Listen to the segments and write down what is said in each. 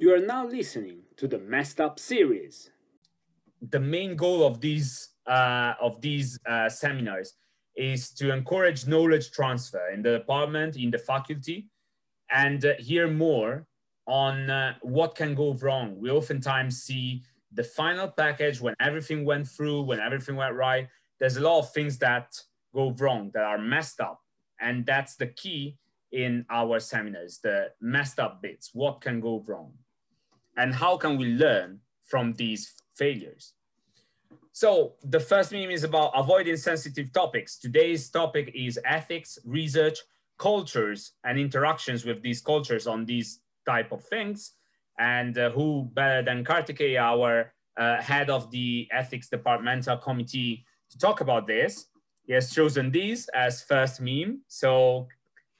You are now listening to the Messed Up series. The main goal of these uh, of these uh, seminars is to encourage knowledge transfer in the department, in the faculty, and uh, hear more on uh, what can go wrong. We oftentimes see the final package when everything went through, when everything went right. There's a lot of things that go wrong, that are messed up, and that's the key in our seminars, the messed up bits. What can go wrong? And how can we learn from these failures? So the first meme is about avoiding sensitive topics. Today's topic is ethics, research, cultures, and interactions with these cultures on these type of things. And uh, who better than Kartikeya, our uh, head of the ethics departmental committee to talk about this. He has chosen these as first meme. So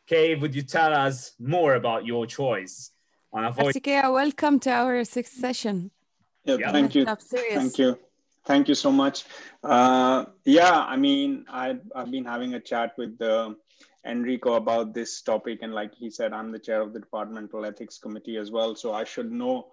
Kay, would you tell us more about your choice? On avoid. Kartikeya, welcome to our sixth session. Yeah, yeah. thank you. Thank you. Thank you so much. Uh, yeah, I mean, I, I've been having a chat with uh, Enrico about this topic, and like he said, I'm the chair of the departmental ethics committee as well, so I should know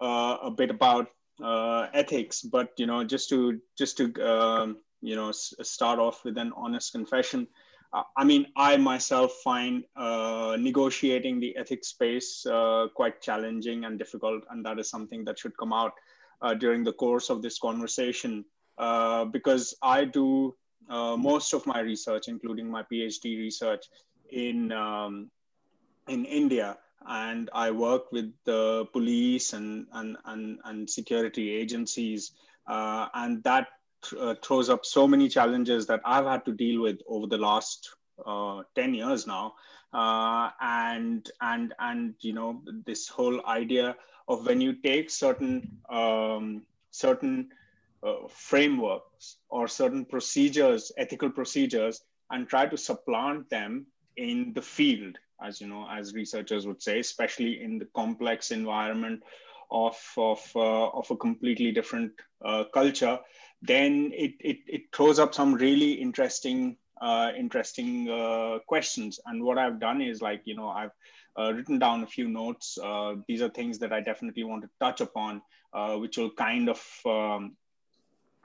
uh, a bit about uh, ethics. But you know, just to just to um, you know start off with an honest confession, I mean, I myself find uh, negotiating the ethics space uh, quite challenging and difficult, and that is something that should come out uh, during the course of this conversation uh, because I do uh, most of my research, including my PhD research, in um, in India, and I work with the police and and and, and security agencies, uh, and that uh, throws up so many challenges that I've had to deal with over the last uh, 10 years now. Uh, and, and, and, you know, this whole idea of when you take certain, um, certain frameworks or certain procedures, ethical procedures, and try to supplant them in the field, as you know, as researchers would say, especially in the complex environment of, of, uh, of a completely different uh, culture, then it, it, it throws up some really interesting uh, interesting uh, questions. And what I've done is like, you know, I've uh, written down a few notes. Uh, these are things that I definitely want to touch upon, uh, which will kind of um,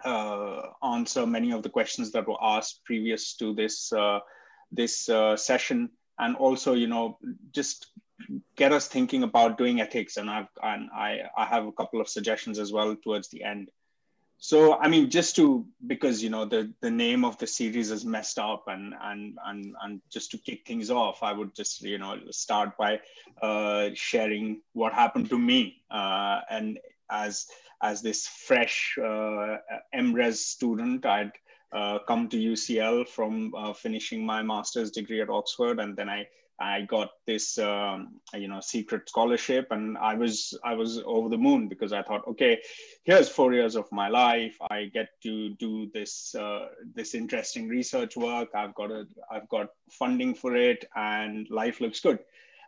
uh, answer many of the questions that were asked previous to this this session, and also, you know, just get us thinking about doing ethics. And I've and I I have a couple of suggestions as well towards the end. So I mean, just to because you know the the name of the series is messed up, and and and and just to kick things off, I would just you know start by uh, sharing what happened to me, uh, and as as this fresh uh, MRes student, I'd uh, come to UCL from uh, finishing my master's degree at Oxford, and then I I got this, um, you know, SECReT scholarship, and I was I was over the moon because I thought, okay, here's four years of my life. I get to do this uh, this interesting research work. I've got a I've got funding for it, and life looks good.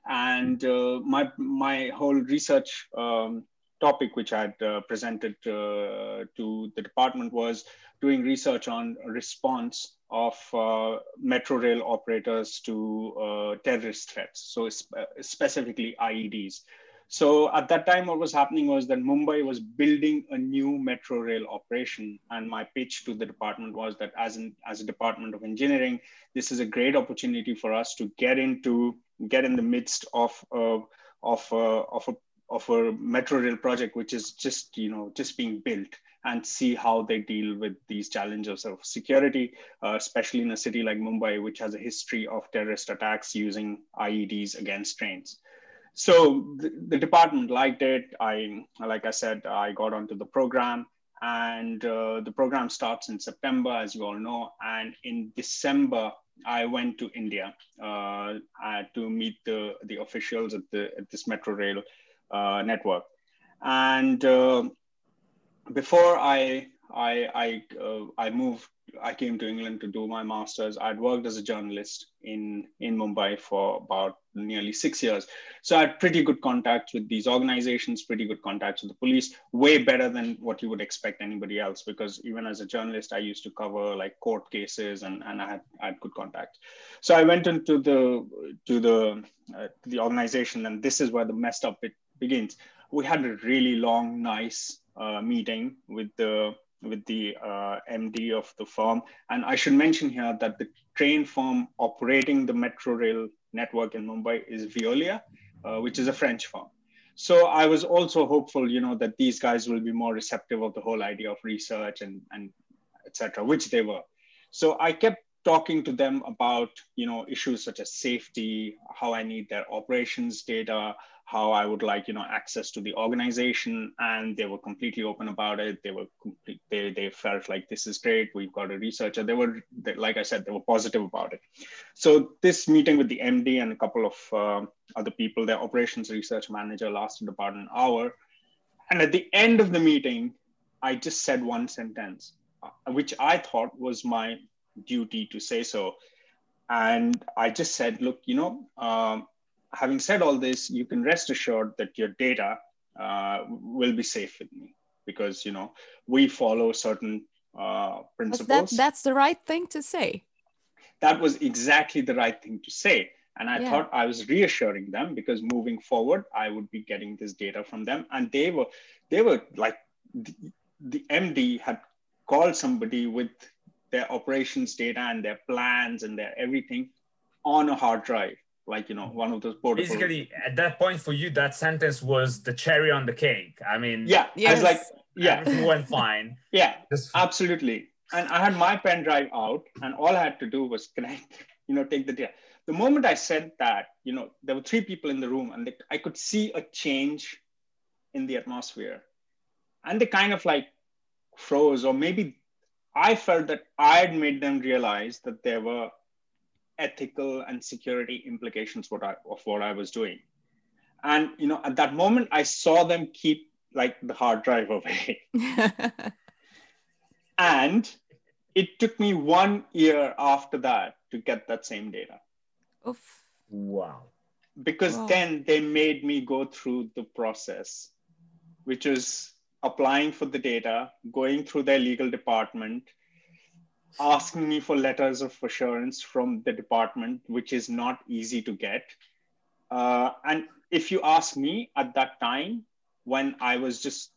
And uh, my my whole research um, topic, which I had uh, presented uh, to the department, was doing research on response of uh, metro rail operators to uh, terrorist threats, so spe- specifically IEDs. So at that time, what was happening was that Mumbai was building a new metro rail operation, and my pitch to the department was that as an as a department of engineering, this is a great opportunity for us to get into get in the midst of uh, of uh, of a of a metro rail project, which is just you know just being built and see how they deal with these challenges of security, uh, especially in a city like Mumbai, which has a history of terrorist attacks using IEDs against trains. So the, the department liked it. I, like I said, I got onto the program and uh, the program starts in September, as you all know. And in December, I went to India uh, to meet the, the officials at, the, at this metro rail uh, network. And uh, before I I I uh, I moved. I came to England to do my masters. I'd worked as a journalist in in Mumbai for about nearly six years, so I had pretty good contacts with these organizations, pretty good contacts with the police, way better than what you would expect anybody else. Because even as a journalist, I used to cover like court cases, and and I had I had good contacts. So I went into the to the uh, the organization, and this is where the messed up bit begins. we had a really long, nice meeting with the with the uh, MD of the firm. And I should mention here that the train firm operating the metro rail network in Mumbai is Veolia, uh, which is a French firm. So I was also hopeful, you know, that these guys will be more receptive of the whole idea of research and, and etc., which they were. So I kept talking to them about, you know, issues such as safety, how I need their operations data, how I would like, you know, access to the organization. And they were completely open about it. They were complete, they, they felt like this is great. We've got a researcher. They were, they, like I said, they were positive about it. So this meeting with the MD and a couple of uh, other people, their operations research manager lasted about an hour. And at the end of the meeting, I just said one sentence, uh, which I thought was my duty to say so. And I just said, look, you know, um, having said all this, you can rest assured that your data uh, will be safe with me because you know we follow certain uh, principles. That, that's the right thing to say. That was exactly the right thing to say. And I yeah. thought I was reassuring them because moving forward, I would be getting this data from them. And they were, they were like, the, the MD had called somebody with their operations data and their plans and their everything on a hard drive like you know one of those portable. Basically, at that point for you, that sentence was the cherry on the cake. I mean, yeah, yes. I was like, yeah, everything went fine. yeah, Just... absolutely. And I had my pen drive out, and all I had to do was connect, you know, take the data. The moment I said that, you know, there were three people in the room, and they, I could see a change in the atmosphere, and they kind of like froze, or maybe I felt that I had made them realize that there were ethical and security implications what I, of what I was doing. And you know, at that moment, I saw them keep like the hard drive away. and it took me one year after that to get that same data. Oof. Wow. Because wow. then they made me go through the process, which is applying for the data, going through their legal department, asking me for letters of assurance from the department, which is not easy to get. Uh, and if you ask me at that time, when I was just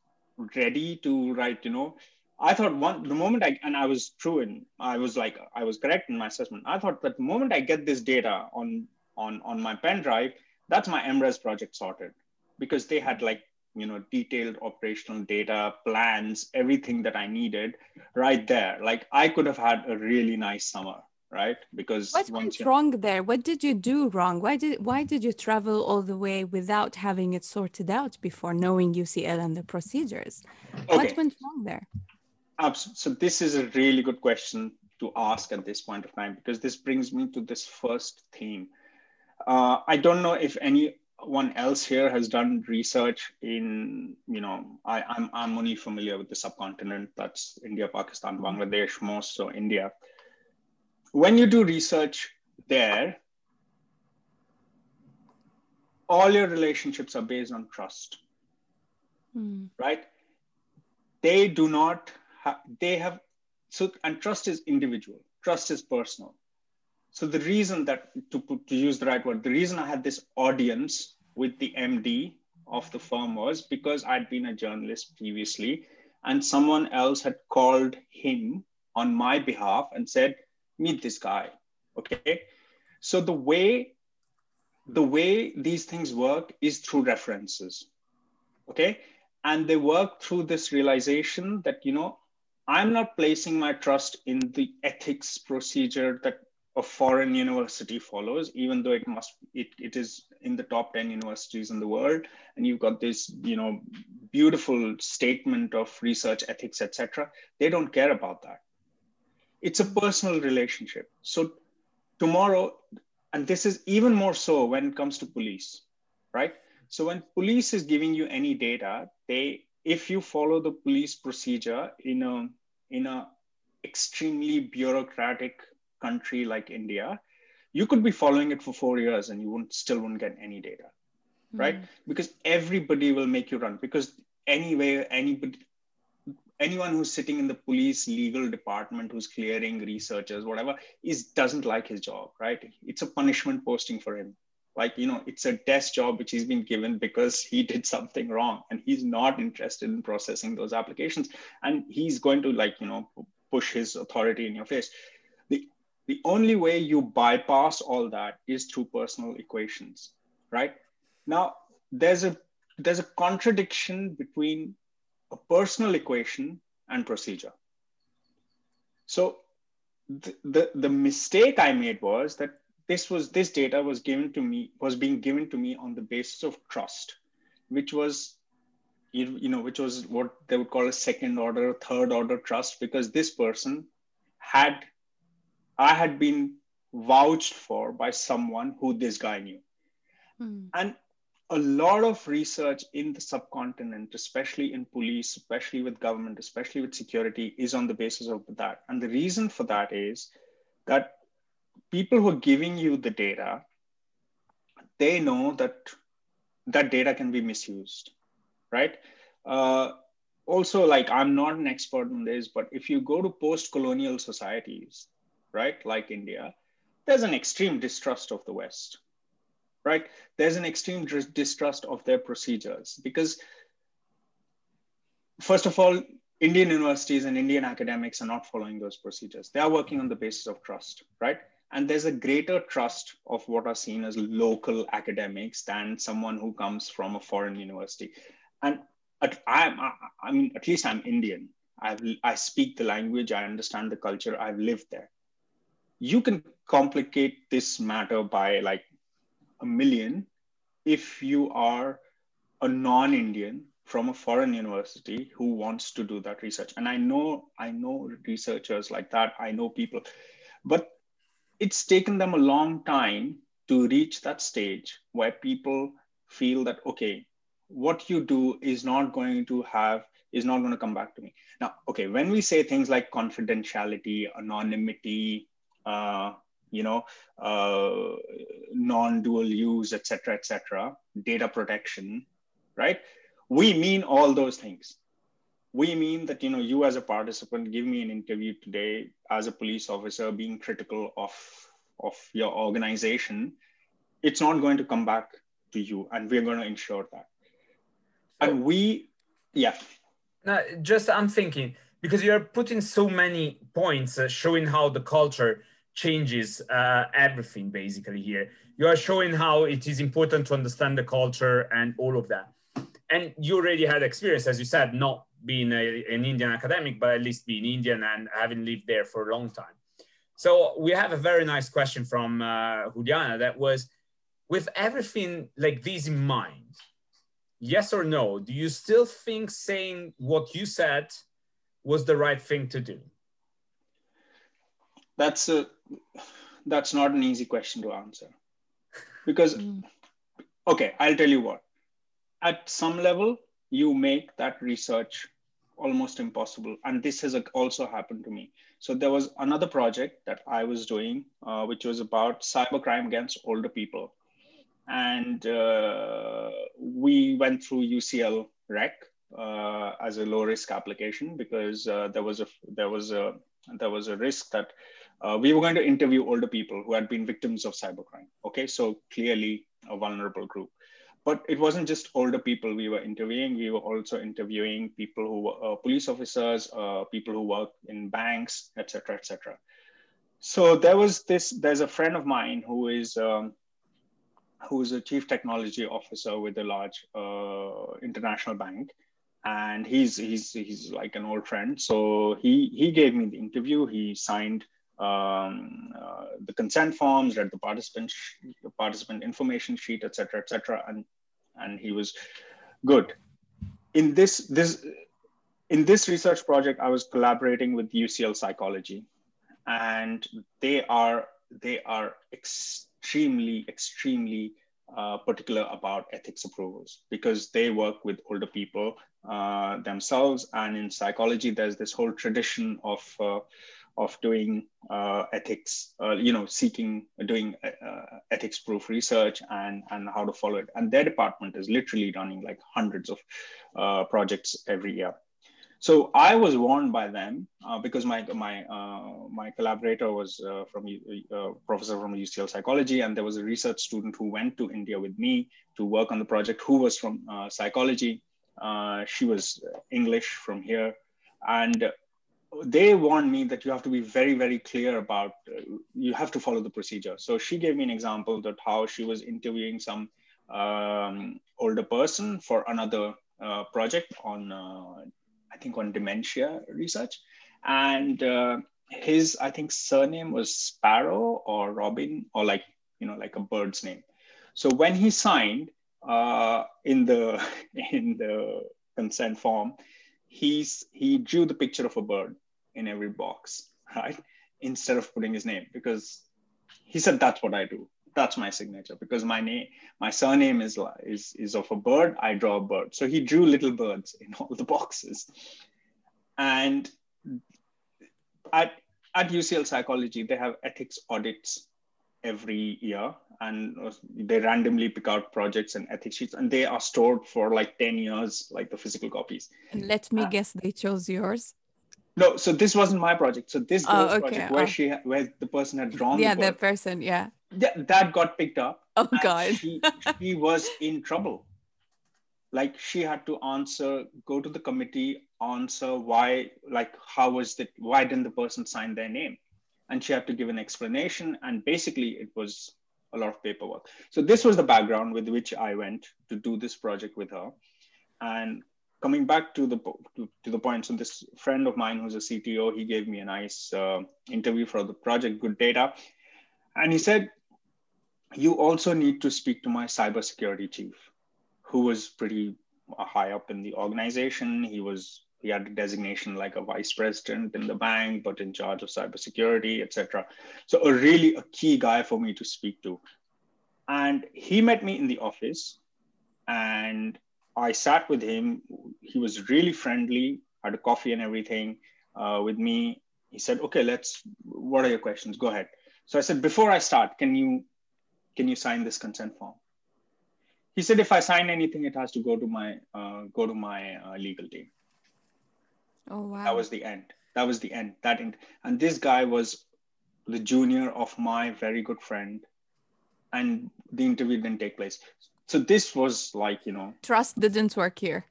ready to write, you know, I thought one the moment I and I was true and I was like I was correct in my assessment. I thought that the moment I get this data on on on my pen drive, that's my MRes project sorted because they had like you know detailed operational data plans everything that i needed right there. Like i could have had a really nice summer right? Because what went wrong there? What did you do wrong? Why did why did you travel all the way without having it sorted out before knowing ucl and the procedures? Okay. what went wrong there? So this is a really good question to ask at this point of time because this brings me to this first theme. Uh, i don't know if any one else here has done research in, you know, I, I'm, I'm only familiar with the subcontinent, that's India, Pakistan, Bangladesh, most so India. When you do research there, all your relationships are based on trust, mm. right? They do not, have, they have, so, and trust is individual, trust is personal so the reason that to put, to use the right word, the reason I had this audience with the MD of the firm was because I'd been a journalist previously, and someone else had called him on my behalf and said, "Meet this guy." Okay, so the way the way these things work is through references. Okay, and they work through this realization that you know I'm not placing my trust in the ethics procedure that a foreign university follows, even though it must it, it is in the top 10 universities in the world. And you've got this, you know, beautiful statement of research ethics, etc. They don't care about that. It's a personal relationship. So tomorrow, and this is even more so when it comes to police, right? So when police is giving you any data, they if you follow the police procedure in a in a extremely bureaucratic country like India, you could be following it for four years and you wouldn't still wouldn't get any data, mm. right? Because everybody will make you run. Because anyway, anybody anyone who's sitting in the police legal department who's clearing researchers whatever is doesn't like his job right it's a punishment posting for him like you know it's a desk job which he's been given because he did something wrong and he's not interested in processing those applications and he's going to like you know push his authority in your face the only way you bypass all that is through personal equations right? Now there's a there's a contradiction between a personal equation and procedure. So the, the, the mistake i made was that this was this data was given to me was being given to me on the basis of trust which was you know which was what they would call a second order third order trust because this person had i had been vouched for by someone who this guy knew mm. and a lot of research in the subcontinent especially in police especially with government especially with security is on the basis of that and the reason for that is that people who are giving you the data, they know that that data can be misused, right? Uh, also, like I'm not an expert on this, but if you go to post-colonial societies, right, like India, there's an extreme distrust of the West, right? There's an extreme distrust of their procedures because, first of all, Indian universities and Indian academics are not following those procedures. They are working on the basis of trust, right? and there's a greater trust of what are seen as local academics than someone who comes from a foreign university and at, I'm, I, I mean at least i'm indian I've, i speak the language i understand the culture i've lived there you can complicate this matter by like a million if you are a non-indian from a foreign university who wants to do that research. And i know i know researchers like that. I know people. But it's taken them a long time to reach that stage where people feel that okay what you do is not going to have is not going to come back to me. Now okay when we say things like confidentiality anonymity you know uh, non-dual use etc etc data protection right? We mean all those things. We mean that you know you as a participant give me an interview today as a police officer being critical of of your organization it's not going to come back to you and we're going to ensure that. And we yeah. No, just i'm thinking because you're putting so many points uh, showing how the culture changes uh, everything basically here you are showing how it is important to understand the culture and all of that and you already had experience as you said not being a, an Indian academic, but at least being Indian and having lived there for a long time. So we have a very nice question from uh, Juliana that was, with everything like this in mind, yes or no, do you still think saying what you said was the right thing to do? That's a, that's not an easy question to answer because, mm. okay, I'll tell you what, at some level, you make that research almost impossible. And this has also happened to me. So there was another project that I was doing, uh, which was about cybercrime against older people. And uh, we went through UCL REC uh, as a low risk application because uh, there was a there was a there was a risk that uh, we were going to interview older people who had been victims of cybercrime. Okay, so clearly a vulnerable group. But it wasn't just older people we were interviewing. We were also interviewing people who were uh, police officers uh, people who work in banks etc etc so there was this there's a friend of mine who is um, who's a chief technology officer with a large uh, international bank and he's he's he's like an old friend so he he gave me the interview he signed um, uh, the consent forms, read the participant the participant information sheet, etc., etc., and and he was good. In this this in this research project, I was collaborating with UCL Psychology, and they are they are extremely extremely uh, particular about ethics approvals because they work with older people uh, themselves, and in psychology, there's this whole tradition of uh, of doing uh, ethics, uh, you know, seeking, doing uh, ethics proof research and, and how to follow it. And their department is literally running like hundreds of uh, projects every year. So I was warned by them uh, because my my uh, my collaborator was uh, from uh, professor from UCL psychology, and there was a research student who went to India with me to work on the project who was from uh, psychology. Uh, she was English from here, and they warned me that you have to be very very clear about you have to follow the procedure. So she gave me an example that how she was interviewing some um, older person for another project on I think, on dementia research. And uh, his, I think, surname was Sparrow or Robin or like, you know, like a bird's name. So when he signed uh, in the in the consent form, he's he drew the picture of a bird in every box, right? Instead of putting his name, because he said that's what I do. That's my signature. Because my name my surname is is is of a bird i draw a bird. So he drew little birds in all the boxes. And at at ucl psychology they have ethics audits every year and they randomly pick out projects and ethics sheets and they are stored for like 10 years like the physical copies and let me uh, guess they chose yours no so this wasn't my project so this oh, okay. project where oh. she where the person had drawn yeah the, the person yeah yeah, that got picked up. Oh God. she, she was in trouble. Like she had to answer, go to the committee, answer why, like how was that? Why didn't the person sign their name? And she had to give an explanation. And basically, it was a lot of paperwork. So this was the background with which I went to do this project with her. And coming back to the to, to the point, so this friend of mine who's a CTO, he gave me a nice uh, interview for the project, Good Data, and he said you also need to speak to my cybersecurity chief, who was pretty high up in the organization. He was he had a designation like a vice president in the bank, but in charge of cybersecurity, etc. So a really a key guy for me to speak to. And he met me in the office, and I sat with him. He was really friendly, had a coffee and everything uh, with me. He said, "Okay, let's. What are your questions? Go ahead." So I said, "Before I start, can you can you sign this consent form? He said, if I sign anything, it has to go to my uh, go to my uh, legal team. Oh wow! That was the end. That was the end. That end. And this guy was the junior of my very good friend, and the interview didn't take place. So this was like you know, trust didn't work here.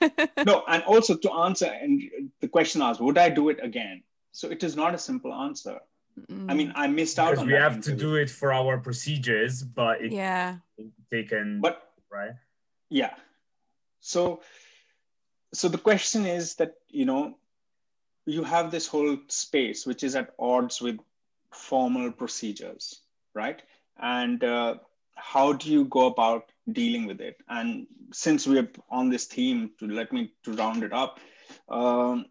no, and also to answer and the question asked, would I do it again? So it is not a simple answer. Mm. I mean, I missed out because we have interview. to do it for our procedures, but it yeah taken but right yeah. So so the question is that you know you have this whole space which is at odds with formal procedures, right? And uh, how do you go about dealing with it? And since we're on this theme, to let me to round it up, um,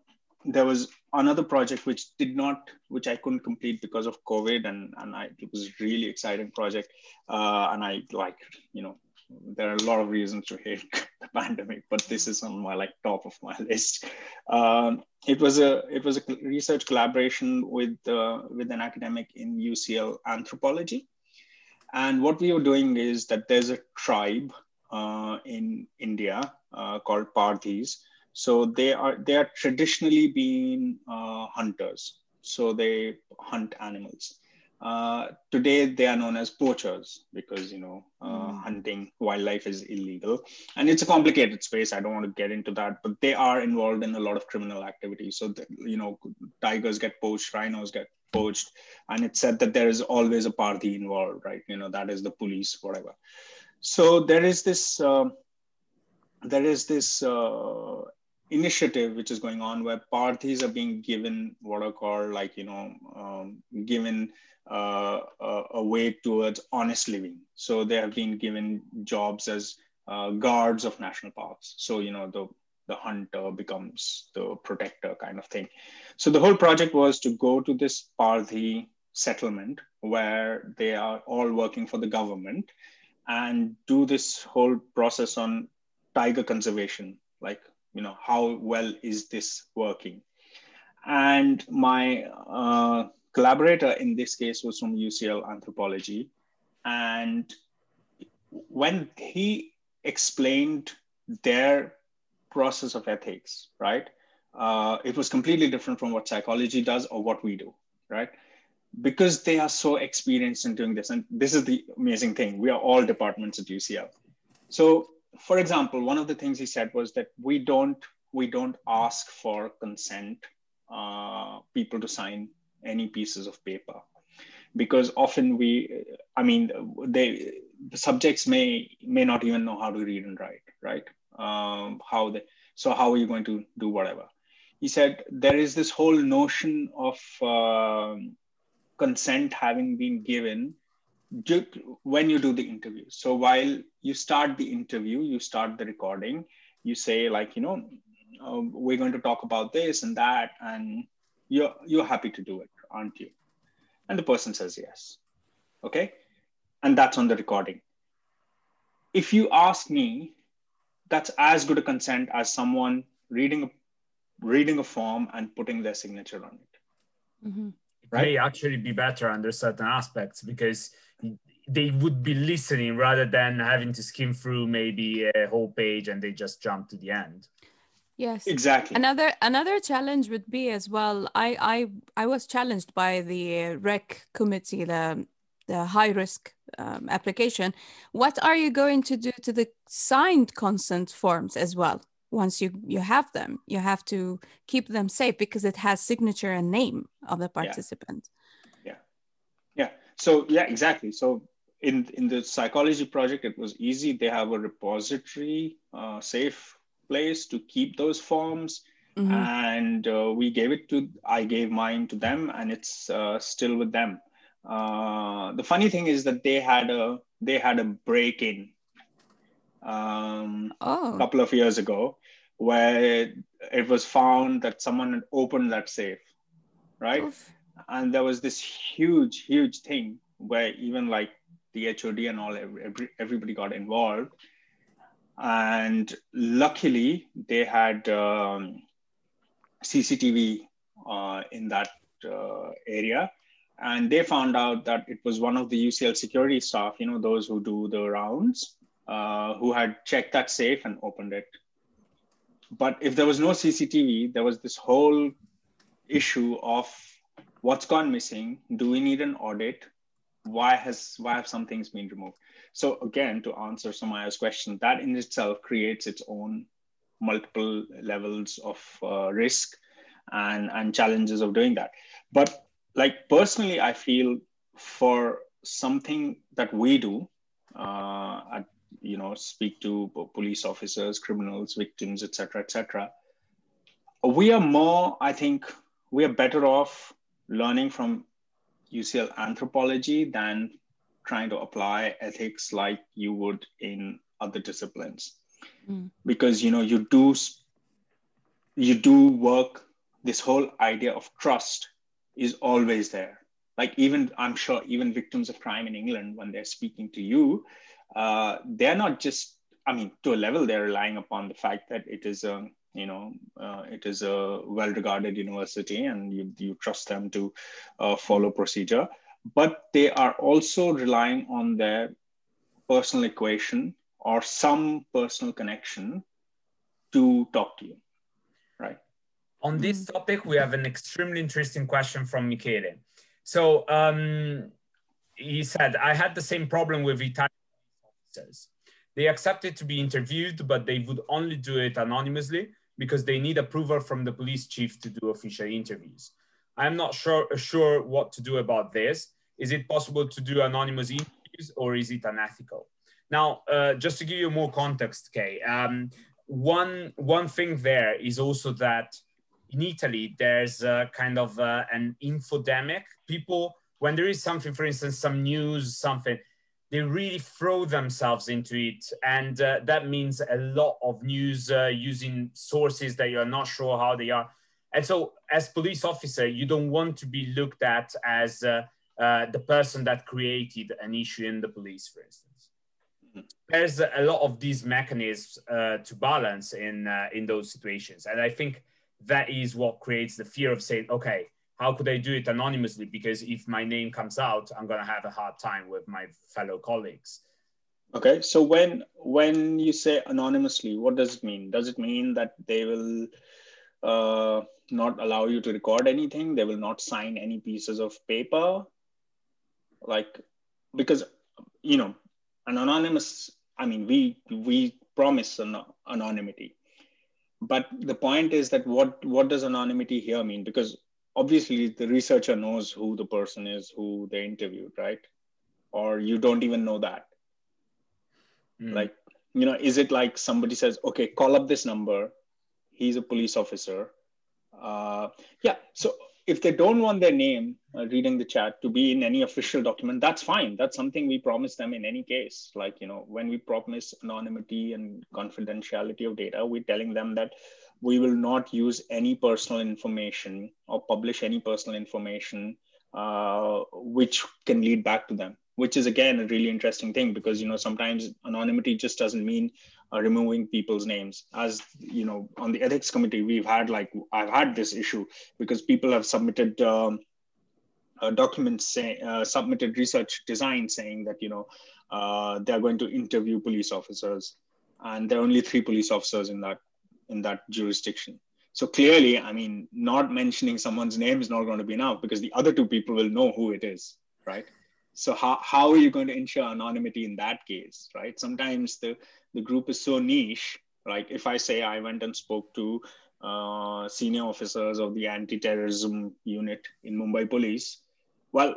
there was another project which did not which i couldn't complete because of covid and and I, it was really exciting project uh, and i like you know there are a lot of reasons to hate the pandemic but this is on my like top of my list um, it was a it was a research collaboration with uh, with an academic in ucl anthropology and what we were doing is that there's a tribe uh, in india uh, called Pardhis so they are they are traditionally been uh, hunters. So they hunt animals. Uh, today they are known as poachers because you know uh, mm. hunting wildlife is illegal. And it's a complicated space. I don't want to get into that but they are involved in a lot of criminal activity so the, you know tigers get poached rhinos get poached and it's said that there is always a Pardhi involved right? You know that is the police whatever. So there is this uh, there is this uh, initiative which is going on where Pardhis are being given what are called like you know um, given uh, a, a, way towards honest living. So they have been given jobs as uh, guards of national parks. So you know the the hunter becomes the protector kind of thing. So the whole project was to go to this Pardhi settlement where they are all working for the government and do this whole process on tiger conservation like you know how well is this working and my uh, collaborator in this case was from ucl anthropology and when he explained their process of ethics right uh, it was completely different from what psychology does or what we do, right? Because they are so experienced in doing this. And this is the amazing thing. We are all departments at UCL. So for example, one of the things he said was that we don't we don't ask for consent uh, people to sign any pieces of paper. Because often we i mean they the subjects may may not even know how to read and write right? Um, how they so how are you going to do whatever? He said there is this whole notion of uh, consent having been given when you do the interview. So while you start the interview you start the recording you say like you know uh, we're going to talk about this and that and you're you're happy to do it aren't you? And the person says yes. Okay? And that's on the recording. If you ask me that's as good a consent as someone reading a reading a form and putting their signature on it. Mm-hmm. Right? may actually be better under certain aspects because they would be listening rather than having to skim through maybe a whole page and they just jump to the end. Yes. Exactly. Another another challenge would be as well i i i was challenged by the rec committee the the high risk um, application. What are you going to do to the signed consent forms as well once you you have them you have to keep them safe because it has signature and name of the participant. Yeah. Yeah, yeah. so yeah exactly. So in in the psychology project it was easy. They have a repository uh, safe place to keep those forms. Mm-hmm. and uh, we gave it to i gave mine to them and it's uh, still with them. Uh, the funny thing is that they had a they had a break in um, oh. a couple of years ago where it was found that someone had opened that safe right Oof. and there was this huge huge thing where even like the hod and all every, everybody got involved and luckily they had um, CCTV uh, in that uh, area, and they found out that it was one of the UCL security staff, you know, those who do the rounds, uh, who had checked that safe and opened it. But if there was no CCTV, there was this whole issue of what's gone missing. Do we need an audit? Why has why have some things been removed? So again, to answer Samaya's question, that in itself creates its own multiple levels of uh, risk and, and challenges of doing that. But like personally, I feel for something that we do, uh, at, you know, speak to police officers, criminals, victims, etc., etc. We are more, I think, we are better off learning from UCL anthropology than trying to apply ethics like you would in other disciplines mm. because you know you do you do work this whole idea of trust is always there like even i'm sure even victims of crime in england when they're speaking to you uh, they're not just i mean to a level they're relying upon the fact that it is a you know uh, it is a well regarded university and you, you trust them to uh, follow procedure but they are also relying on their personal equation or some personal connection to talk to you, right? On this topic, we have an extremely interesting question from Michele. So um, he said, I had the same problem with Italian They accepted to be interviewed, but they would only do it anonymously because they need approval from the police chief to do official interviews. I'm not sure, sure what to do about this. Is it possible to do anonymous interviews or is it unethical? Now, uh, just to give you more context, Kay, um, one, one thing there is also that in Italy, there's a kind of uh, an infodemic. People, when there is something, for instance, some news, something, they really throw themselves into it. And uh, that means a lot of news uh, using sources that you're not sure how they are. And so, as police officer, you don't want to be looked at as uh, uh, the person that created an issue in the police, for instance. Mm-hmm. There's a lot of these mechanisms uh, to balance in uh, in those situations, and I think that is what creates the fear of saying, okay, how could I do it anonymously? Because if my name comes out, I'm gonna have a hard time with my fellow colleagues. Okay, so when when you say anonymously, what does it mean? Does it mean that they will uh, not allow you to record anything. They will not sign any pieces of paper. Like, because, you know, an anonymous, I mean, we, we promise an anonymity. But the point is that what, what does anonymity here mean? Because obviously the researcher knows who the person is who they interviewed, right? Or you don't even know that. Mm. Like, you know, is it like somebody says, okay, call up this number. He's a police officer. Uh, yeah. So if they don't want their name uh, reading the chat to be in any official document, that's fine. That's something we promise them in any case. Like, you know, when we promise anonymity and confidentiality of data, we're telling them that we will not use any personal information or publish any personal information uh, which can lead back to them which is again a really interesting thing because you know sometimes anonymity just doesn't mean uh, removing people's names. As you know on the ethics committee we've had like i've had this issue because people have submitted um, uh, documents say, uh, submitted research design saying that you know uh, they're going to interview police officers and there are only three police officers in that in that jurisdiction. So clearly i mean not mentioning someone's name is not going to be enough because the other two people will know who it is right? So how, how are you going to ensure anonymity in that case right? Sometimes the the group is so niche like if i say i went and spoke to uh, senior officers of the anti-terrorism unit in mumbai police well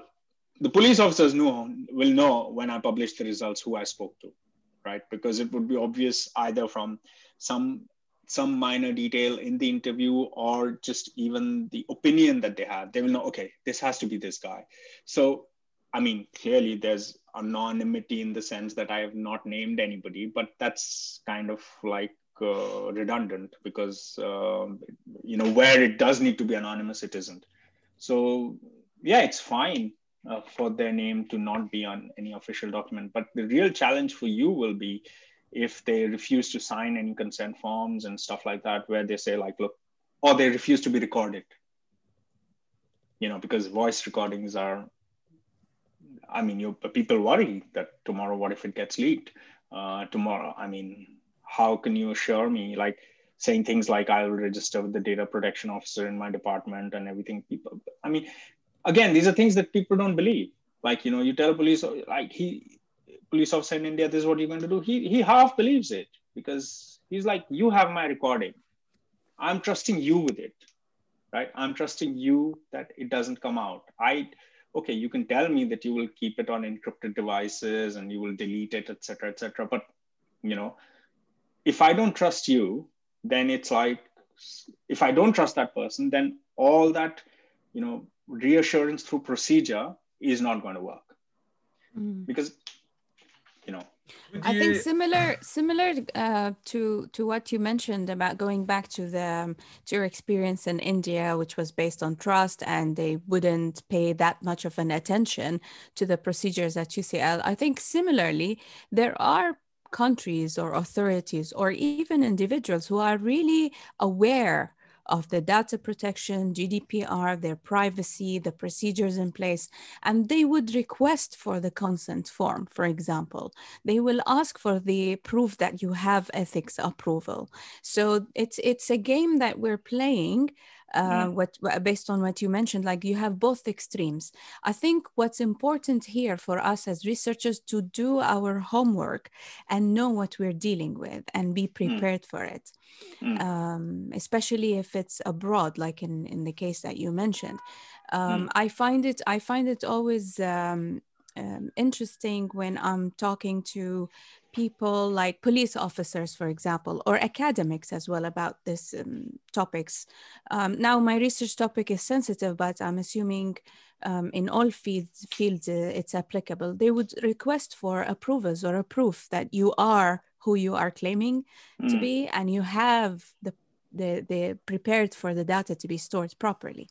the police officers know will know when i publish the results who i spoke to right? Because it would be obvious either from some some minor detail in the interview or just even the opinion that they have they will know okay this has to be this guy so I mean, clearly there's anonymity in the sense that I have not named anybody, but that's kind of like uh, redundant because, uh, you know, where it does need to be anonymous, it isn't. So, yeah, it's fine uh, for their name to not be on any official document. But the real challenge for you will be if they refuse to sign any consent forms and stuff like that, where they say, like, look, or they refuse to be recorded. You know, because voice recordings are I mean, you people worry that tomorrow, what if it gets leaked? Uh, tomorrow, I mean, how can you assure me? Like saying things like I'll register with the data protection officer in my department and everything. People, I mean, again, these are things that people don't believe. Like you know, you tell police like he police officer in India, this is what you're going to do. He he half believes it because he's like, you have my recording. I'm trusting you with it, right? I'm trusting you that it doesn't come out. I okay, you can tell me that you will keep it on encrypted devices and you will delete it, et cetera, et cetera. But, you know, if I don't trust you, then it's like, if I don't trust that person, then all that, you know, reassurance through procedure is not going to work. Mm. Because, you know, I think similar similar uh, to to what you mentioned about going back to the um, to your experience in India, which was based on trust, and they wouldn't pay that much of an attention to the procedures at UCL. I think similarly, there are countries or authorities or even individuals who are really aware of the data protection, GDPR, their privacy, the procedures in place, and they would request for the consent form, for example. They will ask for the proof that you have ethics approval. So it's it's a game that we're playing uh, what based on what you mentioned like you have both extremes i think what's important here for us as researchers to do our homework and know what we're dealing with and be mm. prepared mm. for it mm. um, especially if it's abroad like in in the case that you mentioned um, mm. i find it i find it always um, um, interesting when I'm talking to people like police officers, for example, or academics as well about this um, topics. Um, now, my research topic is sensitive, but I'm assuming um, in all fields, fields uh, it's applicable. They would request for approvals or a proof that you are who you are claiming mm. to be, and you have the, the, the prepared for the data to be stored properly.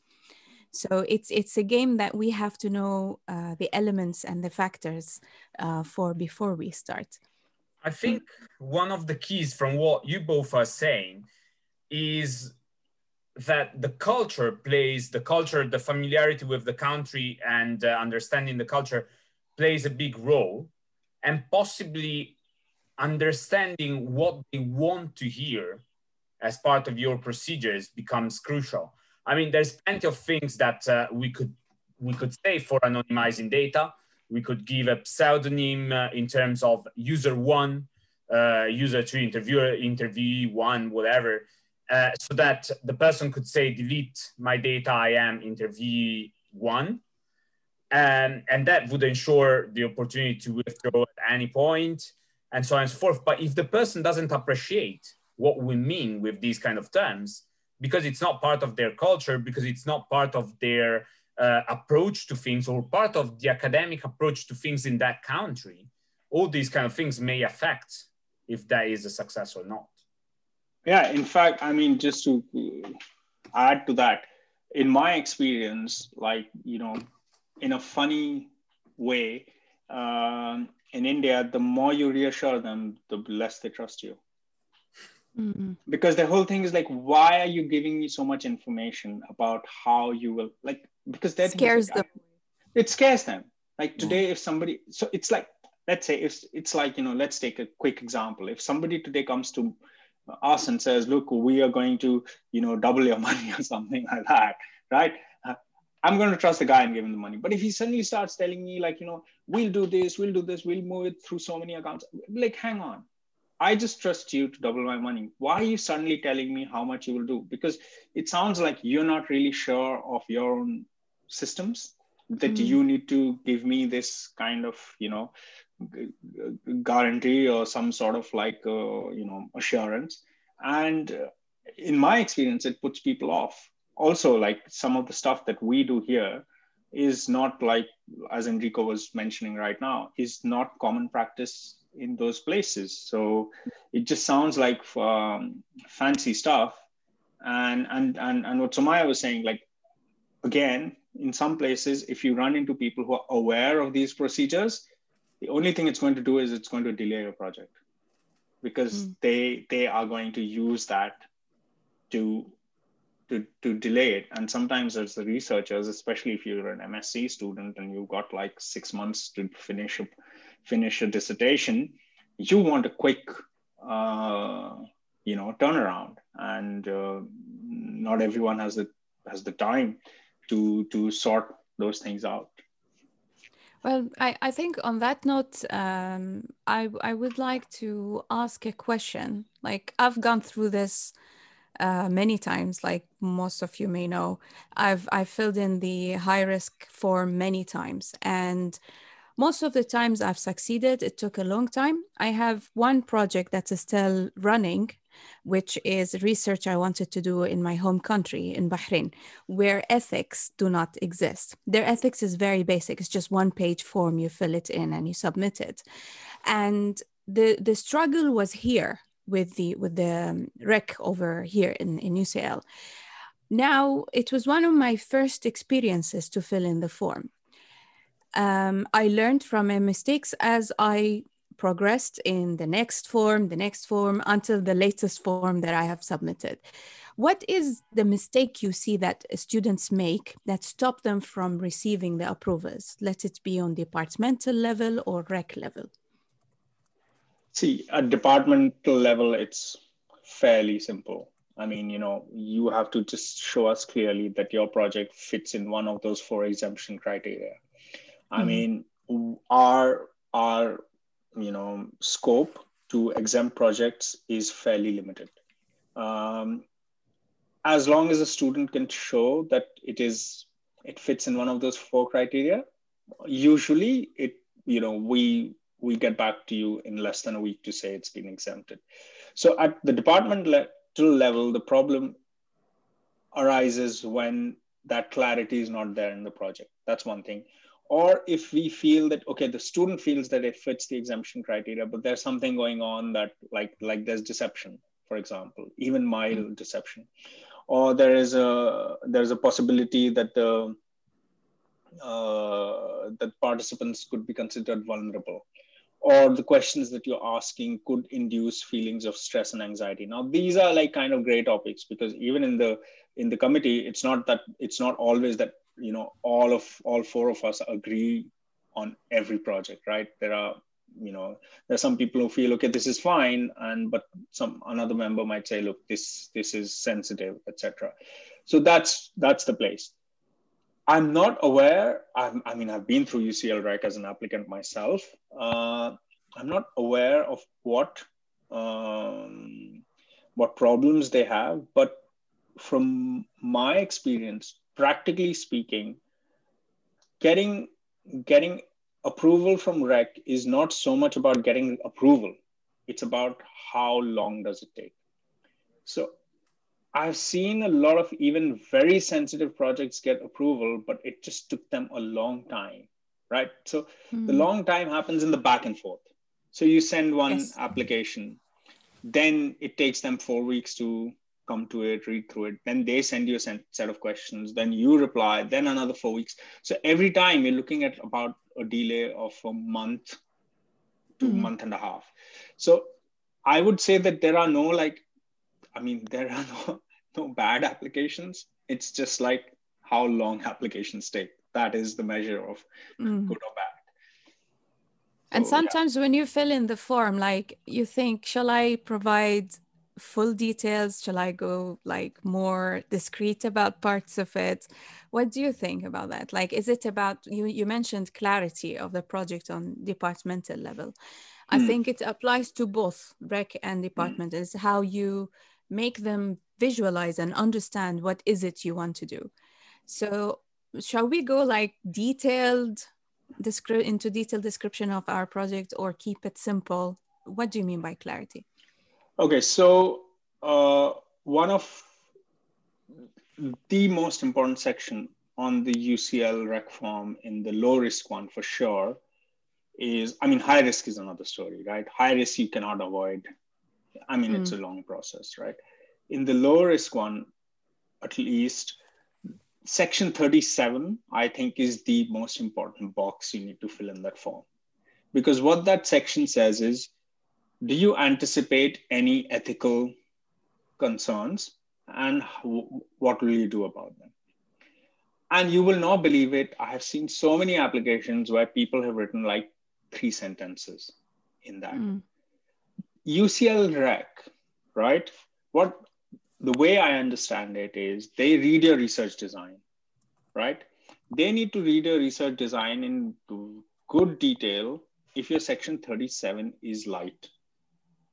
So it's it's a game that we have to know uh, the elements and the factors uh, for before we start. I think one of the keys from what you both are saying is that the culture plays the culture, the familiarity with the country and uh, understanding the culture plays a big role, and possibly understanding what they want to hear as part of your procedures becomes crucial. I mean, there's plenty of things that uh, we could we could say for anonymizing data. We could give a pseudonym uh, in terms of user one, uh, user two, interviewer, interviewee one, whatever, uh, so that the person could say, delete my data, I am interviewee one. And, and that would ensure the opportunity to withdraw at any point and so on and so forth. But if the person doesn't appreciate what we mean with these kind of terms, because it's not part of their culture, because it's not part of their uh, approach to things or part of the academic approach to things in that country, all these kind of things may affect if that is a success or not. Yeah, in fact, I mean, just to add to that, in my experience, like, you know, in a funny way, um, in India, the more you reassure them, the less they trust you. Mm-hmm. Because the whole thing is like, why are you giving me so much information about how you will like? Because that scares like, them. It scares them. Like today, if somebody, so it's like, let's say, if it's like you know, let's take a quick example. If somebody today comes to us and says, look, we are going to, you know, double your money or something like that, right? I'm going to trust the guy and give him the money. But if he suddenly starts telling me, like, you know, we'll do this, we'll do this, we'll move it through so many accounts, like, hang on. I just trust you to double my money. Why are you suddenly telling me how much you will do? Because it sounds like you're not really sure of your own systems, that mm. you need to give me this kind of, you know, guarantee or some sort of like, uh, you know, assurance. And uh, in my experience, it puts people off also like some of the stuff that we do here is not like as enrico was mentioning right now is not common practice in those places so it just sounds like um, fancy stuff and and and and what Somaya was saying like again in some places if you run into people who are aware of these procedures the only thing it's going to do is it's going to delay your project because mm. they they are going to use that to to, to delay it. And sometimes as the researchers, especially if you're an MSc student and you've got like six months to finish a, finish a dissertation, you want a quick, uh, you know, turnaround. And uh, not everyone has the has the time to to sort those things out. Well, I, I think on that note, um, I, I would like to ask a question. Like, I've gone through this uh, many times, like most of you may know. I've I filled in the high risk form many times, and most of the times I've succeeded. It took a long time. I have one project that's still running, which is research I wanted to do in my home country in Bahrain, where ethics do not exist. Their ethics is very basic. It's just one page form. You fill it in and you submit it, and the the struggle was here with the with the um, rec over here in, in UCL. Now it was one of my first experiences to fill in the form. Um, I learned from my mistakes as I progressed in the next form, the next form, until the latest form that I have submitted. What is the mistake you see that students make that stop them from receiving the approvals? Let it be on departmental level or rec level. See, at departmental level, it's fairly simple. I mean, you know, you have to just show us clearly that your project fits in one of those four exemption criteria. Mm-hmm. I mean, our our you know scope to exempt projects is fairly limited. Um, as long as a student can show that it is it fits in one of those four criteria, usually it you know we we get back to you in less than a week to say it's been exempted. So at the departmental level, the problem arises when that clarity is not there in the project. That's one thing. Or if we feel that okay, the student feels that it fits the exemption criteria, but there's something going on that like like there's deception, for example, even mild mm-hmm. deception, or there is a there's a possibility that the uh, that participants could be considered vulnerable. Or the questions that you're asking could induce feelings of stress and anxiety. Now these are like kind of gray topics because even in the in the committee it's not that it's not always that you know all of all four of us agree on every project right? There are you know there's some people who feel okay this is fine and but some another member might say look this this is sensitive etc so that's that's the place. I'm not aware I'm, i mean i've been through ucl rec as an applicant myself. Uh, i'm not aware of what um, what problems they have but from my experience practically speaking getting getting approval from rec is not so much about getting approval it's about how long does it take so i've seen a lot of even very sensitive projects get approval but it just took them a long time right so mm-hmm. the hmm. long time happens in the back and forth so you send one yes. application then it takes them 4 weeks to come to it, read through it. Then they send you a set of questions. Then you reply. Then another four weeks. So every time you're looking at about a delay of a month to mm-hmm. month and a half. So I would say that there are no like, I mean, there are no no bad applications. It's just like how long applications take. That is the measure of mm. good or bad. And sometimes yeah. when you fill in the form, like you think, shall I provide full details? Shall I go like more discreet about parts of it? What do you think about that? Like, is it about you? You mentioned clarity of the project on departmental level. I hmm. think it applies to both rec and hmm. department. Mm. Is how you make them visualize and understand what is it you want to do. So, shall we go like detailed? Descri- into detailed description of our project or keep it simple what do you mean by clarity Okay, so uh, one of the most important section on the UCL rec form in the low risk one for sure is, I mean, high risk is another story, right? High risk you cannot avoid. I mean, mm. it's a long process, right? In the low risk one, at least, section 37, I think, is the most important box you need to fill in that form. Because what that section says is do you anticipate any ethical concerns and what will you do about them? And you will not believe it. I have seen so many applications where people have written like three sentences in that. Mm. UCL Rec, right? What the way I understand it is they read your research design, right? They need to read your research design in good detail if your section 37 is light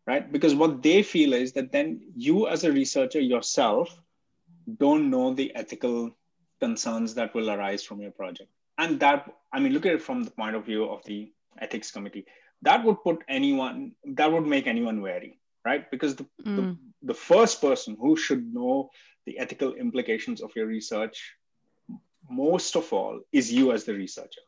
right? Because what they feel is that then you, as a researcher yourself, don't know the ethical concerns that will arise from your project. And that, I mean, look at it from the point of view of the ethics committee. That would put anyone, that would make anyone wary, right? Because the, mm. the, the first person who should know the ethical implications of your research, most of all, is you as the researcher.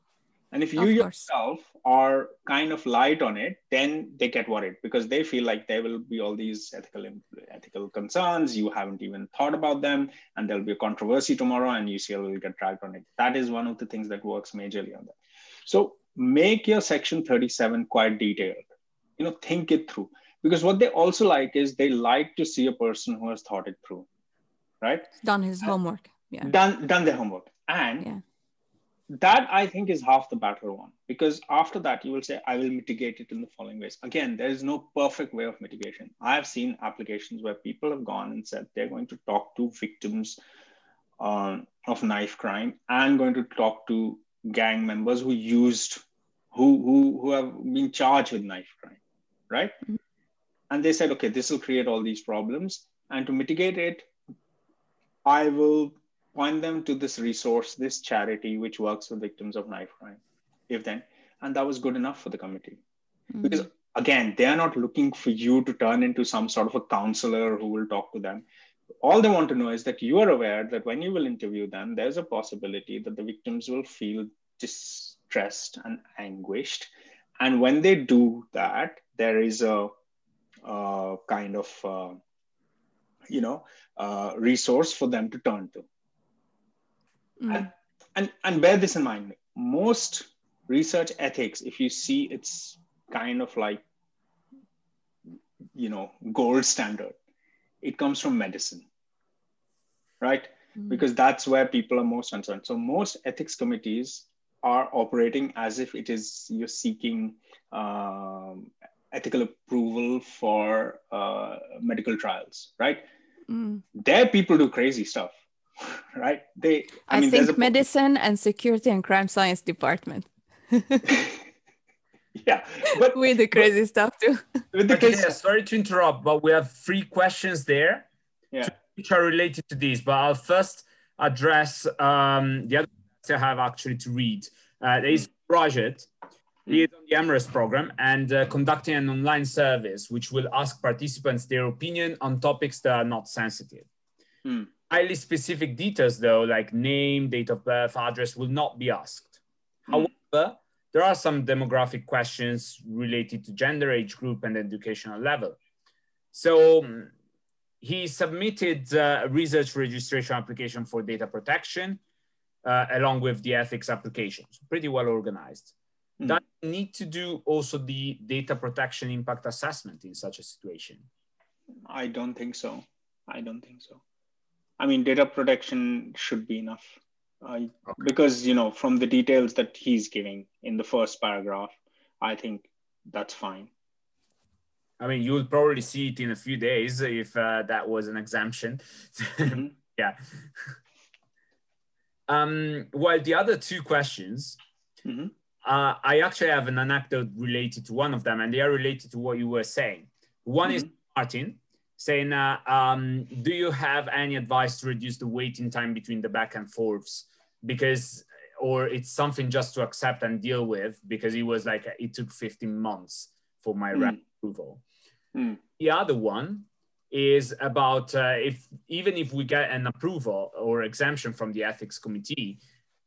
And if you yourself are kind of light on it, then they get worried because they feel like there will be all these ethical ethical concerns. You haven't even thought about them, and there'll be a controversy tomorrow, and UCL will get dragged on it. That is one of the things that works majorly on that. So make your section 37 quite detailed. You know, think it through because what they also like is they like to see a person who has thought it through, right? Done his uh, homework. Yeah. Done done their homework and. Yeah that I think is half the battle won because after that you will say I will mitigate it in the following ways. Again, there is no perfect way of mitigation. I have seen applications where people have gone and said they're going to talk to victims um, of knife crime and going to talk to gang members who used who who who have been charged with knife crime, right? Mm-hmm. And they said, okay, this will create all these problems, and to mitigate it, I will point them to this resource, this charity which works with victims of knife crime. If then, and that was good enough for the committee. Mm-hmm. Because again, they are not looking for you to turn into some sort of a counselor who will talk to them. All they want to know is that you are aware that when you will interview them, there's a possibility that the victims will feel distressed and anguished. And when they do that, there is a, a kind of, uh, you know, uh, resource for them to turn to. Mm. And, and, and bear this in mind most research ethics, if you see it's kind of like, you know, gold standard, it comes from medicine, right? Mm. Because that's where people are most concerned. So most ethics committees are operating as if it is you're seeking um, ethical approval for uh, medical trials, right? Mm. There, people do crazy stuff, right? They, I, I mean, think medicine and security and crime science department. yeah, but with the crazy but, stuff too. With the case, yeah, sorry to interrupt, but we have three questions there, yeah, which are related to these. But I'll first address um, the other I have actually to read. Uh, there is Rajat. He is on the MRes program and uh, conducting an online service which will ask participants their opinion on topics that are not sensitive. Hmm. Highly specific details, though, like name, date of birth, address, will not be asked. Hmm. However, there are some demographic questions related to gender, age group, and educational level. So um, he submitted a research registration application for data protection uh, along with the ethics applications, pretty well organized. Mm. Does need to do also the data protection impact assessment in such a situation? I don't think so. I don't think so. I mean, data protection should be enough. okay. Because, you know, from the details that he's giving in the first paragraph, I think that's fine. I mean, you'll probably see it in a few days if uh, that was an exemption. Mm-hmm. yeah. Um, while the other two questions, mm-hmm. uh, I actually have an anecdote related to one of them, and they are related to what you were saying. One mm-hmm. is Martin saying, uh, um, "Do you have any advice to reduce the waiting time between the back and forths? Because, or it's something just to accept and deal with because it was like it took 15 months for my mm. approval." Mm. The other one is about uh, if even if we get an approval or exemption from the ethics committee,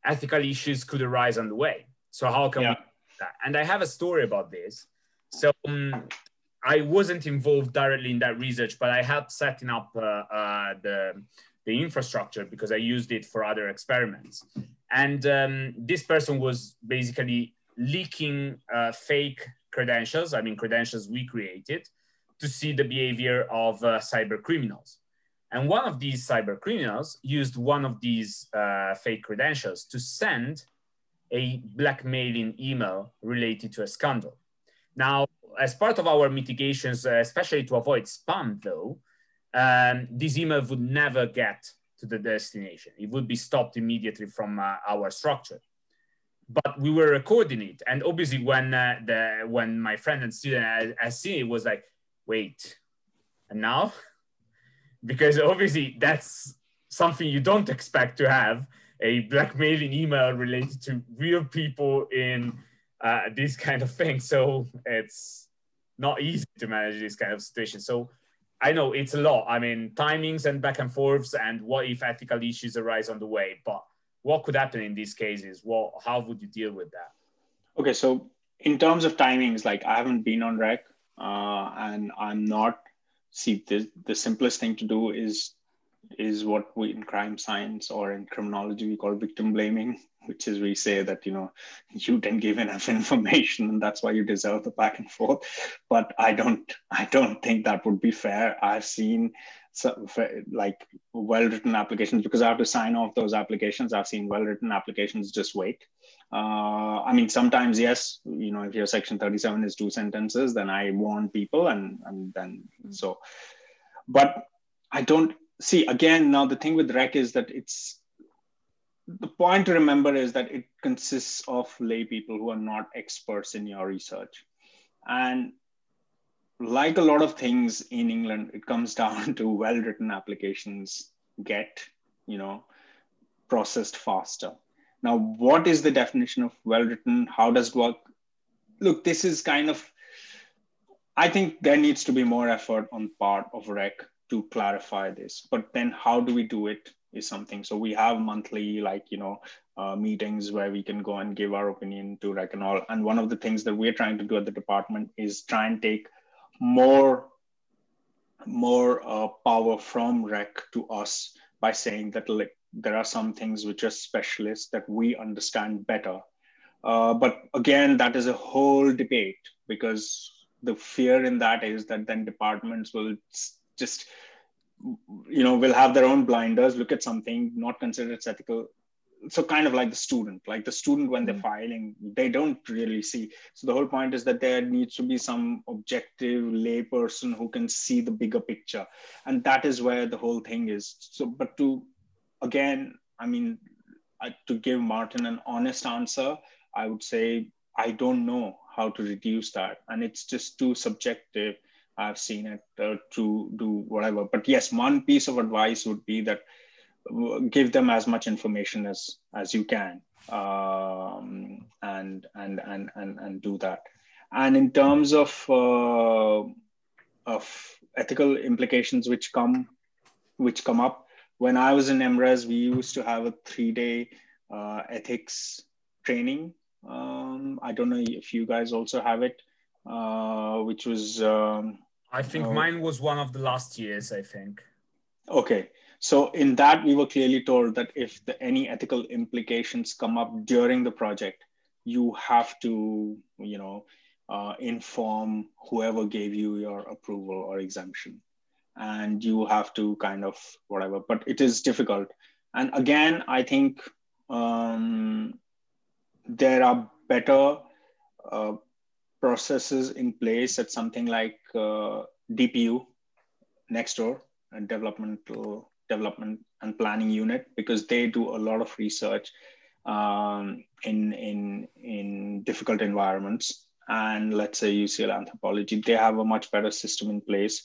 ethical issues could arise on the way. So how can yeah. we that? And I have a story about this. So um, I wasn't involved directly in that research, but I helped setting up uh, uh, the the infrastructure because I used it for other experiments. And um, this person was basically leaking uh, fake credentials. I mean, credentials we created to see the behavior of uh, cyber criminals. And one of these cyber criminals used one of these uh, fake credentials to send a blackmailing email related to a scandal. Now, as part of our mitigations, uh, especially to avoid spam, though, um, this email would never get to the destination. It would be stopped immediately from uh, our structure. But we were recording it, and obviously, when uh, the when my friend and student has seen it, was like, wait, and now? because obviously that's something you don't expect to have a blackmailing email related to real people in uh, this kind of things. So it's not easy to manage this kind of situation. So I know it's a lot. I mean, timings and back and forths, and what if ethical issues arise on the way? But what could happen in these cases? What, how would you deal with that? Okay, so in terms of timings, like I haven't been on REC, uh, and I'm not. See, the the simplest thing to do is is what we in crime science or in criminology we call victim blaming, which is we say that you know you didn't give enough information and that's why you deserve the back and forth. But I don't I don't think that would be fair. I've seen some, like well written applications because I have to sign off those applications. I've seen well written applications just wait uh, I mean, sometimes yes, you know, if your section 37 is two sentences, then I warn people and, and then so, but I don't see again, now the thing with REC is that it's, the point to remember is that it consists of lay people who are not experts in your research. And like a lot of things in England, it comes down to well-written applications get, you know, processed faster now, what is the definition of well written? How does it work? Look, this is kind of, I think there needs to be more effort on part of REC to clarify this. But then how do we do it is something. So we have monthly, like, you know, uh, meetings where we can go and give our opinion to REC and all. And one of the things that we're trying to do at the department is try and take more more uh, power from REC to us by saying that like there are some things which are specialists that we understand better. Uh, but again, that is a whole debate because the fear in that is that then departments will just, you know, will have their own blinders, look at something, not consider it's ethical, so kind of like the student like the student when they're mm. filing they don't really see. So the whole point is that there needs to be some objective layperson who can see the bigger picture. And that is where the whole thing is. So but to again i mean to give martin an honest answer i would say i don't know how to reduce that. And it's just too subjective i've seen it uh, to do whatever. But yes one piece of advice would be that give them as much information as as you can um, and, and and and and do that. And in terms of uh, of ethical implications which come which come up when i was in mres we used to have a three day uh, ethics training. Um, i don't know if you guys also have it uh, which was um, i think uh, mine was one of the last years i think. Okay. So in that, we were clearly told that if the, any ethical implications come up during the project, you have to, you know, uh, inform whoever gave you your approval or exemption, and you have to kind of whatever. But it is difficult, and again, I think um, there are better uh, processes in place at something like uh, DPU next door and developmental development and planning unit because they do a lot of research um, in in in difficult environments. And let's say UCL anthropology, they have a much better system in place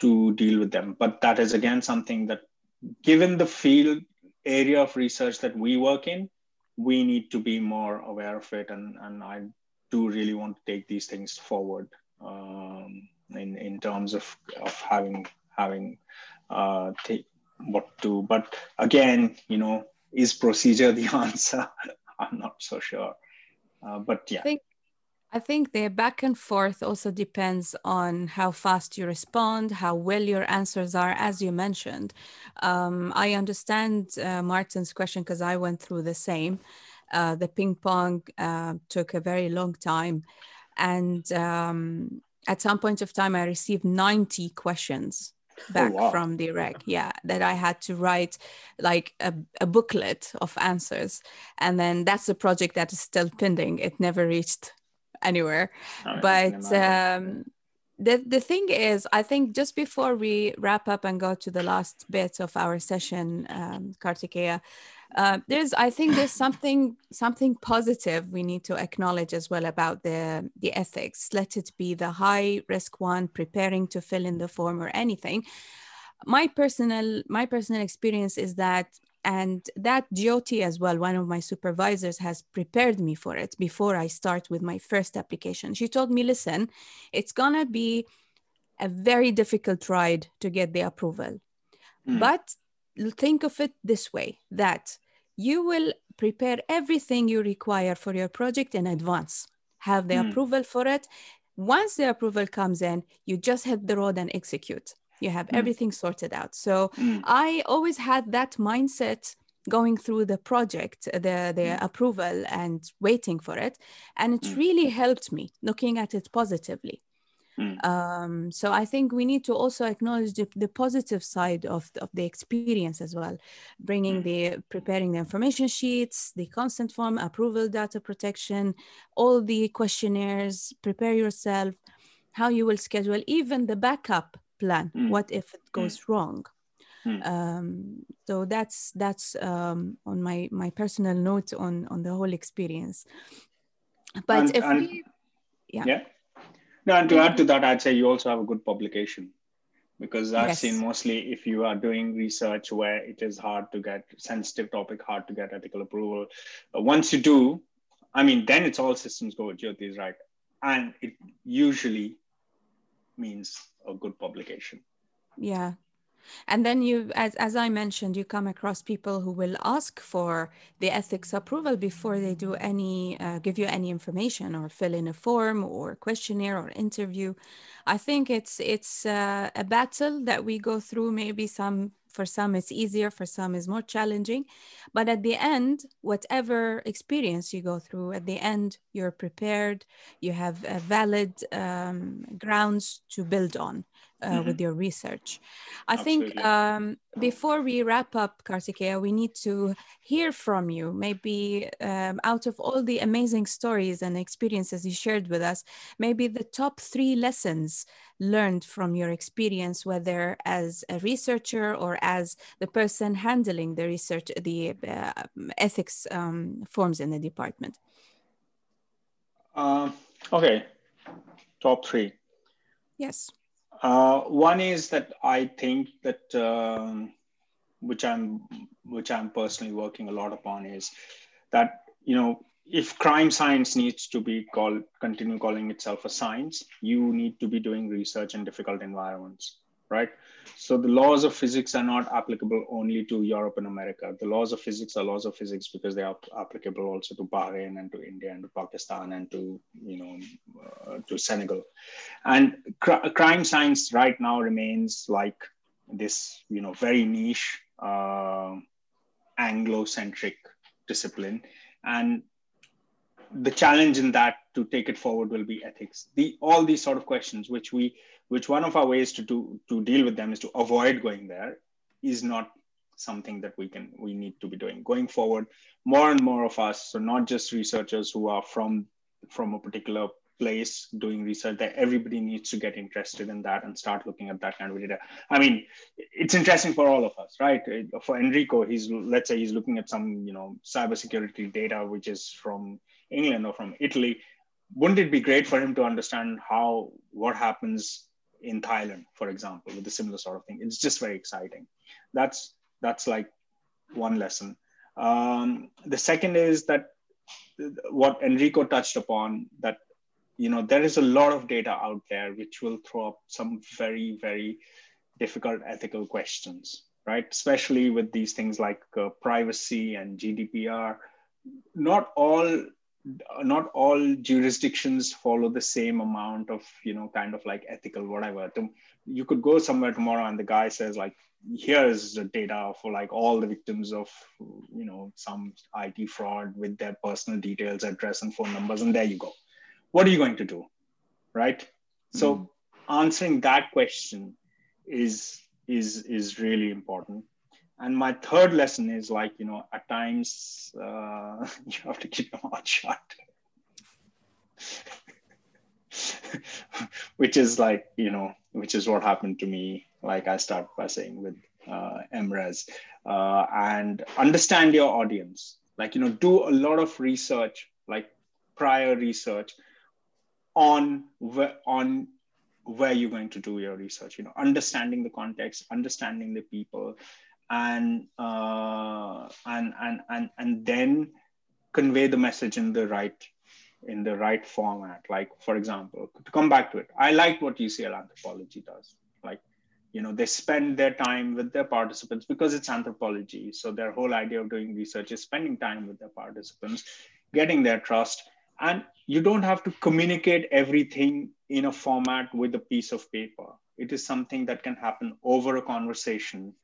to deal with them. But that is again something that, given the field area of research that we work in, we need to be more aware of it. And and I do really want to take these things forward um, in in terms of of having having uh, take what to. But again, you know, is procedure the answer? I'm not so sure. Uh, but yeah. I think, I think the back and forth also depends on how fast you respond, how well your answers are, as you mentioned. Um, I understand uh, Martin's question because I went through the same. Uh, the ping pong uh, took a very long time. And um, at some point of time, I received 90 questions Oh, back oh, wow. from the REC. Yeah, that I had to write like a, a booklet of answers. And then that's a project that is still pending. It never reached anywhere. Oh, but um, the, the thing is, I think just before we wrap up and go to the last bit of our session, um, Kartikeya, uh, there's i think there's something something positive we need to acknowledge as well about the the ethics let it be the high risk one preparing to fill in the form or anything my personal my personal experience is that and that Jyoti as well, one of my supervisors, has prepared me for it before I start with my first application. She told me, listen, it's gonna be a very difficult ride to get the approval. Mm. But think of it this way that you will prepare everything you require for your project in advance, have the mm. approval for it. Once the approval comes in, you just hit the road and execute. You have mm. everything sorted out. So mm. I always had that mindset going through the project, the, the hmm. approval and waiting for it. And it hmm. really helped me looking at it positively. Mm. Um, so I think we need to also acknowledge the, the positive side of, of the experience as well, bringing mm. the preparing the information sheets, the consent form, approval data protection, all the questionnaires, prepare yourself, how you will schedule, even the backup plan. Mm. What if it mm. goes wrong? Mm. Um, so that's that's um, on my my personal note on on the whole experience. But and, if and, we, yeah. yeah no, and to add to mm-hmm. that, I'd say you also have a good publication because I've yes. seen mostly if you are doing research where it is hard to get sensitive topic, hard to get ethical approval. Once you do, I mean, then it's all systems go. Jyoti is right, and it usually means a good publication. Yeah, and then you, as, as I mentioned, you come across people who will ask for the ethics approval before they do any, uh, give you any information or fill in a form or questionnaire or interview. I think it's, it's uh, a battle that we go through. Maybe some, for some it's easier, for some is more challenging. But at the end, whatever experience you go through, at the end, you're prepared, you have valid um, grounds to build on uh, mm-hmm. with your research. I Absolutely. think um, before we wrap up, Kartikeya, we need to hear from you. Maybe um, out of all the amazing stories and experiences you shared with us, maybe the top three lessons learned from your experience, whether as a researcher or as the person handling the research, the uh, ethics um, forms in the department. Uh, okay, top three. Yes. Uh, one is that I think that um, which I'm which I'm personally working a lot upon is that you know if crime science needs to be called continue calling itself a science, you need to be doing research in difficult environments right? So the laws of physics are not applicable only to Europe and America. The laws of physics are laws of physics because they are applicable also to Bahrain and to India and to Pakistan and to you know uh, to Senegal. And cr- crime science right now remains like this you know very niche uh, Anglo-centric discipline, and the challenge in that to take it forward will be ethics. The all these sort of questions which we which one of our ways to do to deal with them is to avoid going there is not something that we can we need to be doing. Going forward more and more of us so not just researchers who are from from a particular place doing research that everybody needs to get interested in that and start looking at that kind of data. I mean it's interesting for all of us right? For enrico he's let's say he's looking at some you know cybersecurity data which is from england or from italy. Wouldn't it be great for him to understand how what happens in Thailand, for example, with a similar sort of thing. It's just very exciting. That's that's like one lesson. Um, the second is that what Enrico touched upon that you know there is a lot of data out there which will throw up some very very difficult ethical questions right especially with these things like uh, privacy and gdpr not all not all jurisdictions follow the same amount of you know kind of like ethical whatever you could go somewhere tomorrow and the guy says like here's the data for like all the victims of you know some it fraud with their personal details address and phone numbers and there you go what are you going to do right mm. so hmm. answering that question is is is really important and my third lesson is like you know at times uh, you have to keep your mouth shut. Which is like you know which is what happened to me like i start by saying with uh, mres uh, and understand your audience. Like you know do a lot of research like prior research on on where you're going to do your research. You know understanding the context understanding the people and uh, and and and and then convey the message in the right in the right format. Like for example to come back to it i like what ucl anthropology does. Like you know they spend their time with their participants because it's anthropology. So their whole idea of doing research is spending time with their participants getting their trust. And you don't have to communicate everything in a format with a piece of paper. It is something that can happen over a conversation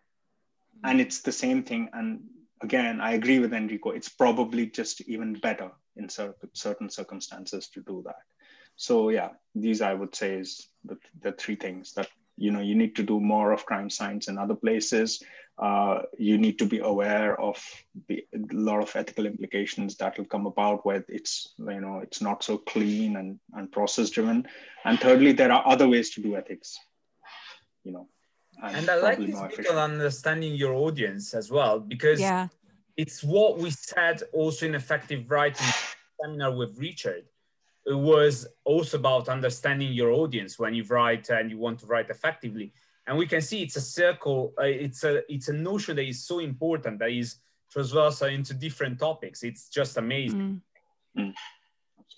and it's the same thing. And again i agree with enrico. It's probably just even better in certain circumstances to do that. So yeah these i would say is the, the three things that you know you need to do more of crime science in other places. Uh, you need to be aware of the a lot of ethical implications that will come about where it's you know it's not so clean and, and process driven and thirdly there are other ways to do ethics you know and, and I like this bit on understanding your audience as well, because yeah. it's what we said also in effective writing seminar with Richard. It was also about understanding your audience when you write and you want to write effectively. And we can see it's a circle. Uh, it's a it's a notion that is so important that is transversal into different topics. It's just amazing. Mm.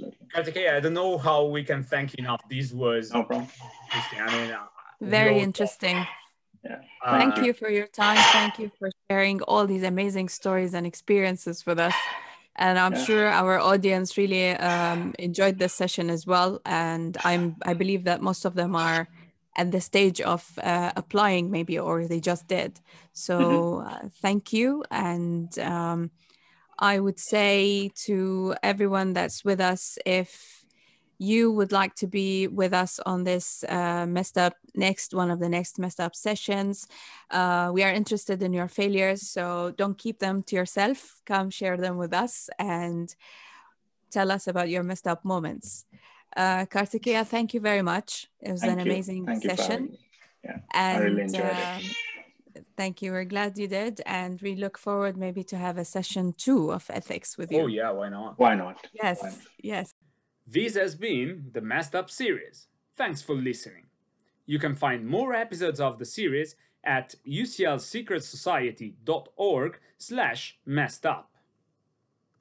Mm. I don't know how we can thank you enough. These words. No problem. I mean, uh, very interesting. Yeah. Thank uh, you for your time. Thank you for sharing all these amazing stories and experiences with us. And I'm yeah. sure our audience really um, enjoyed this session as well. And I'm I believe that most of them are at the stage of uh, applying maybe or they just did. So mm-hmm. uh, thank you. And um, I would say to everyone that's with us, if you would like to be with us on this uh, messed up next one of the next messed up sessions. Uh, we are interested in your failures so don't keep them to yourself. Come share them with us and tell us about your messed up moments. Uh, kartikeya thank you very much. It was thank an you. amazing thank session. yeah and, i really enjoyed it. thank you. We're glad you did and we look forward maybe to have a session two of ethics with you. Oh yeah, why not? why not? Yes Why not? yes This has been the Messed Up series. Thanks for listening. You can find more episodes of the series at uclsecretsociety.org slash messed up.